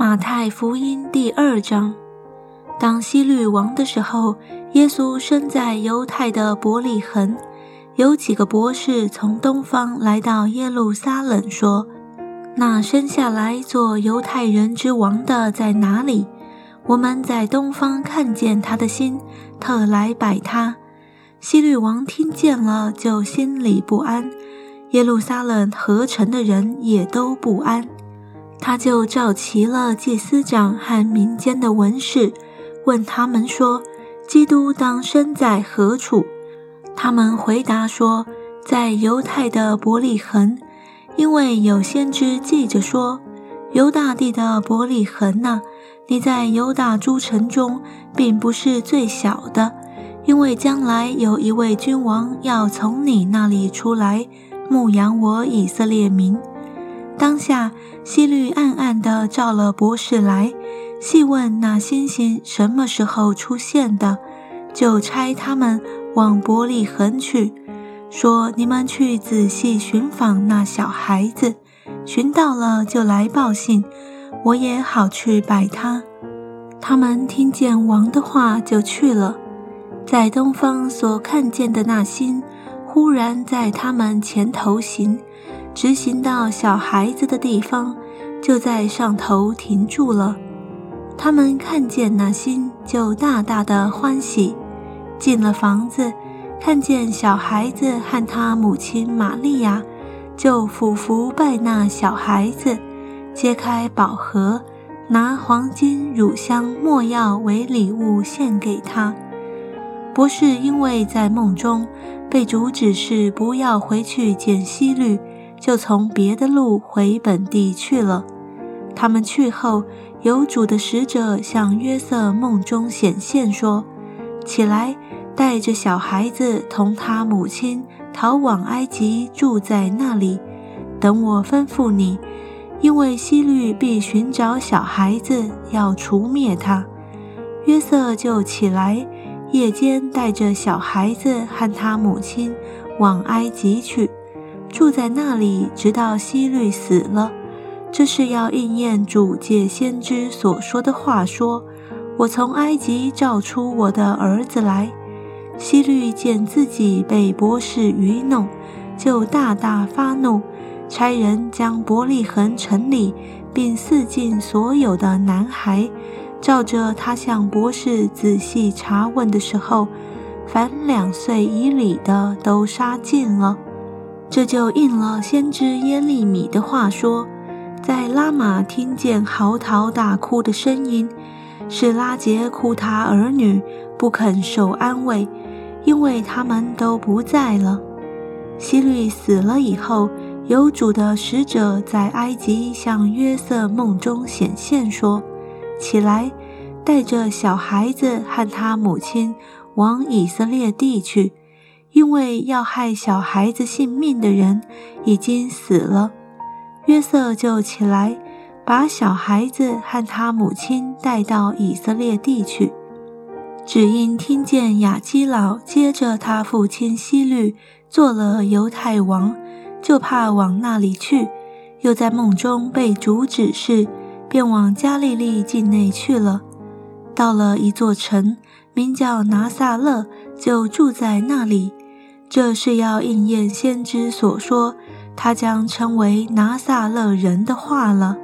马太福音第二章，当希律王的时候，耶稣生在犹太的伯利恒。有几个博士从东方来到耶路撒冷，说：“那生下来做犹太人之王的在哪里？我们在东方看见他的心，特来拜他。”希律王听见了，就心里不安；耶路撒冷合城的人也都不安。他就召齐了祭司长和民间的文士，问他们说：“基督当生在何处？”他们回答说：“在犹太的伯利恒，因为有先知记着说：‘犹大地的伯利恒呐，你在犹大诸城中并不是最小的，因为将来有一位君王要从你那里出来，牧养我以色列民。’”当下，希律暗暗地召了博士来，细问那星星什么时候出现的，就差他们往伯利恒去，说：“你们去仔细寻访那小孩子，寻到了就来报信，我也好去拜他。”他们听见王的话，就去了。在东方所看见的那星，忽然在他们前头行。直行到小孩子的地方，就在上头停住了。他们看见那心，就大大的欢喜。进了房子，看见小孩子和他母亲玛利亚，就俯伏拜那小孩子，揭开宝盒，拿黄金、乳香、没药为礼物献给他。不是因为在梦中被主指示不要回去见希律。就从别的路回本地去了。他们去后，有主的使者向约瑟梦中显现，说：“起来，带着小孩子同他母亲逃往埃及，住在那里，等我吩咐你。因为希律必寻找小孩子，要除灭他。”约瑟就起来，夜间带着小孩子和他母亲往埃及去。住在那里，直到希律死了。这是要应验主借先知所说的话，说：“我从埃及召出我的儿子来。”希律见自己被博士愚弄，就大大发怒，差人将伯利恒城里并四境所有的男孩，照着他向博士仔细查问的时候，凡两岁以里的都杀尽了。这就应了先知耶利米的话说，在拉玛听见嚎啕大哭的声音，是拉杰哭他儿女不肯受安慰，因为他们都不在了。希律死了以后，有主的使者在埃及向约瑟梦中显现说：“起来，带着小孩子和他母亲往以色列地去。”因为要害小孩子性命的人已经死了，约瑟就起来，把小孩子和他母亲带到以色列地去。只因听见雅基老接着他父亲希律做了犹太王，就怕往那里去，又在梦中被主指示，便往加利利境内去了。到了一座城，名叫拿撒勒，就住在那里。这是要应验先知所说，他将成为拿撒勒人的话了。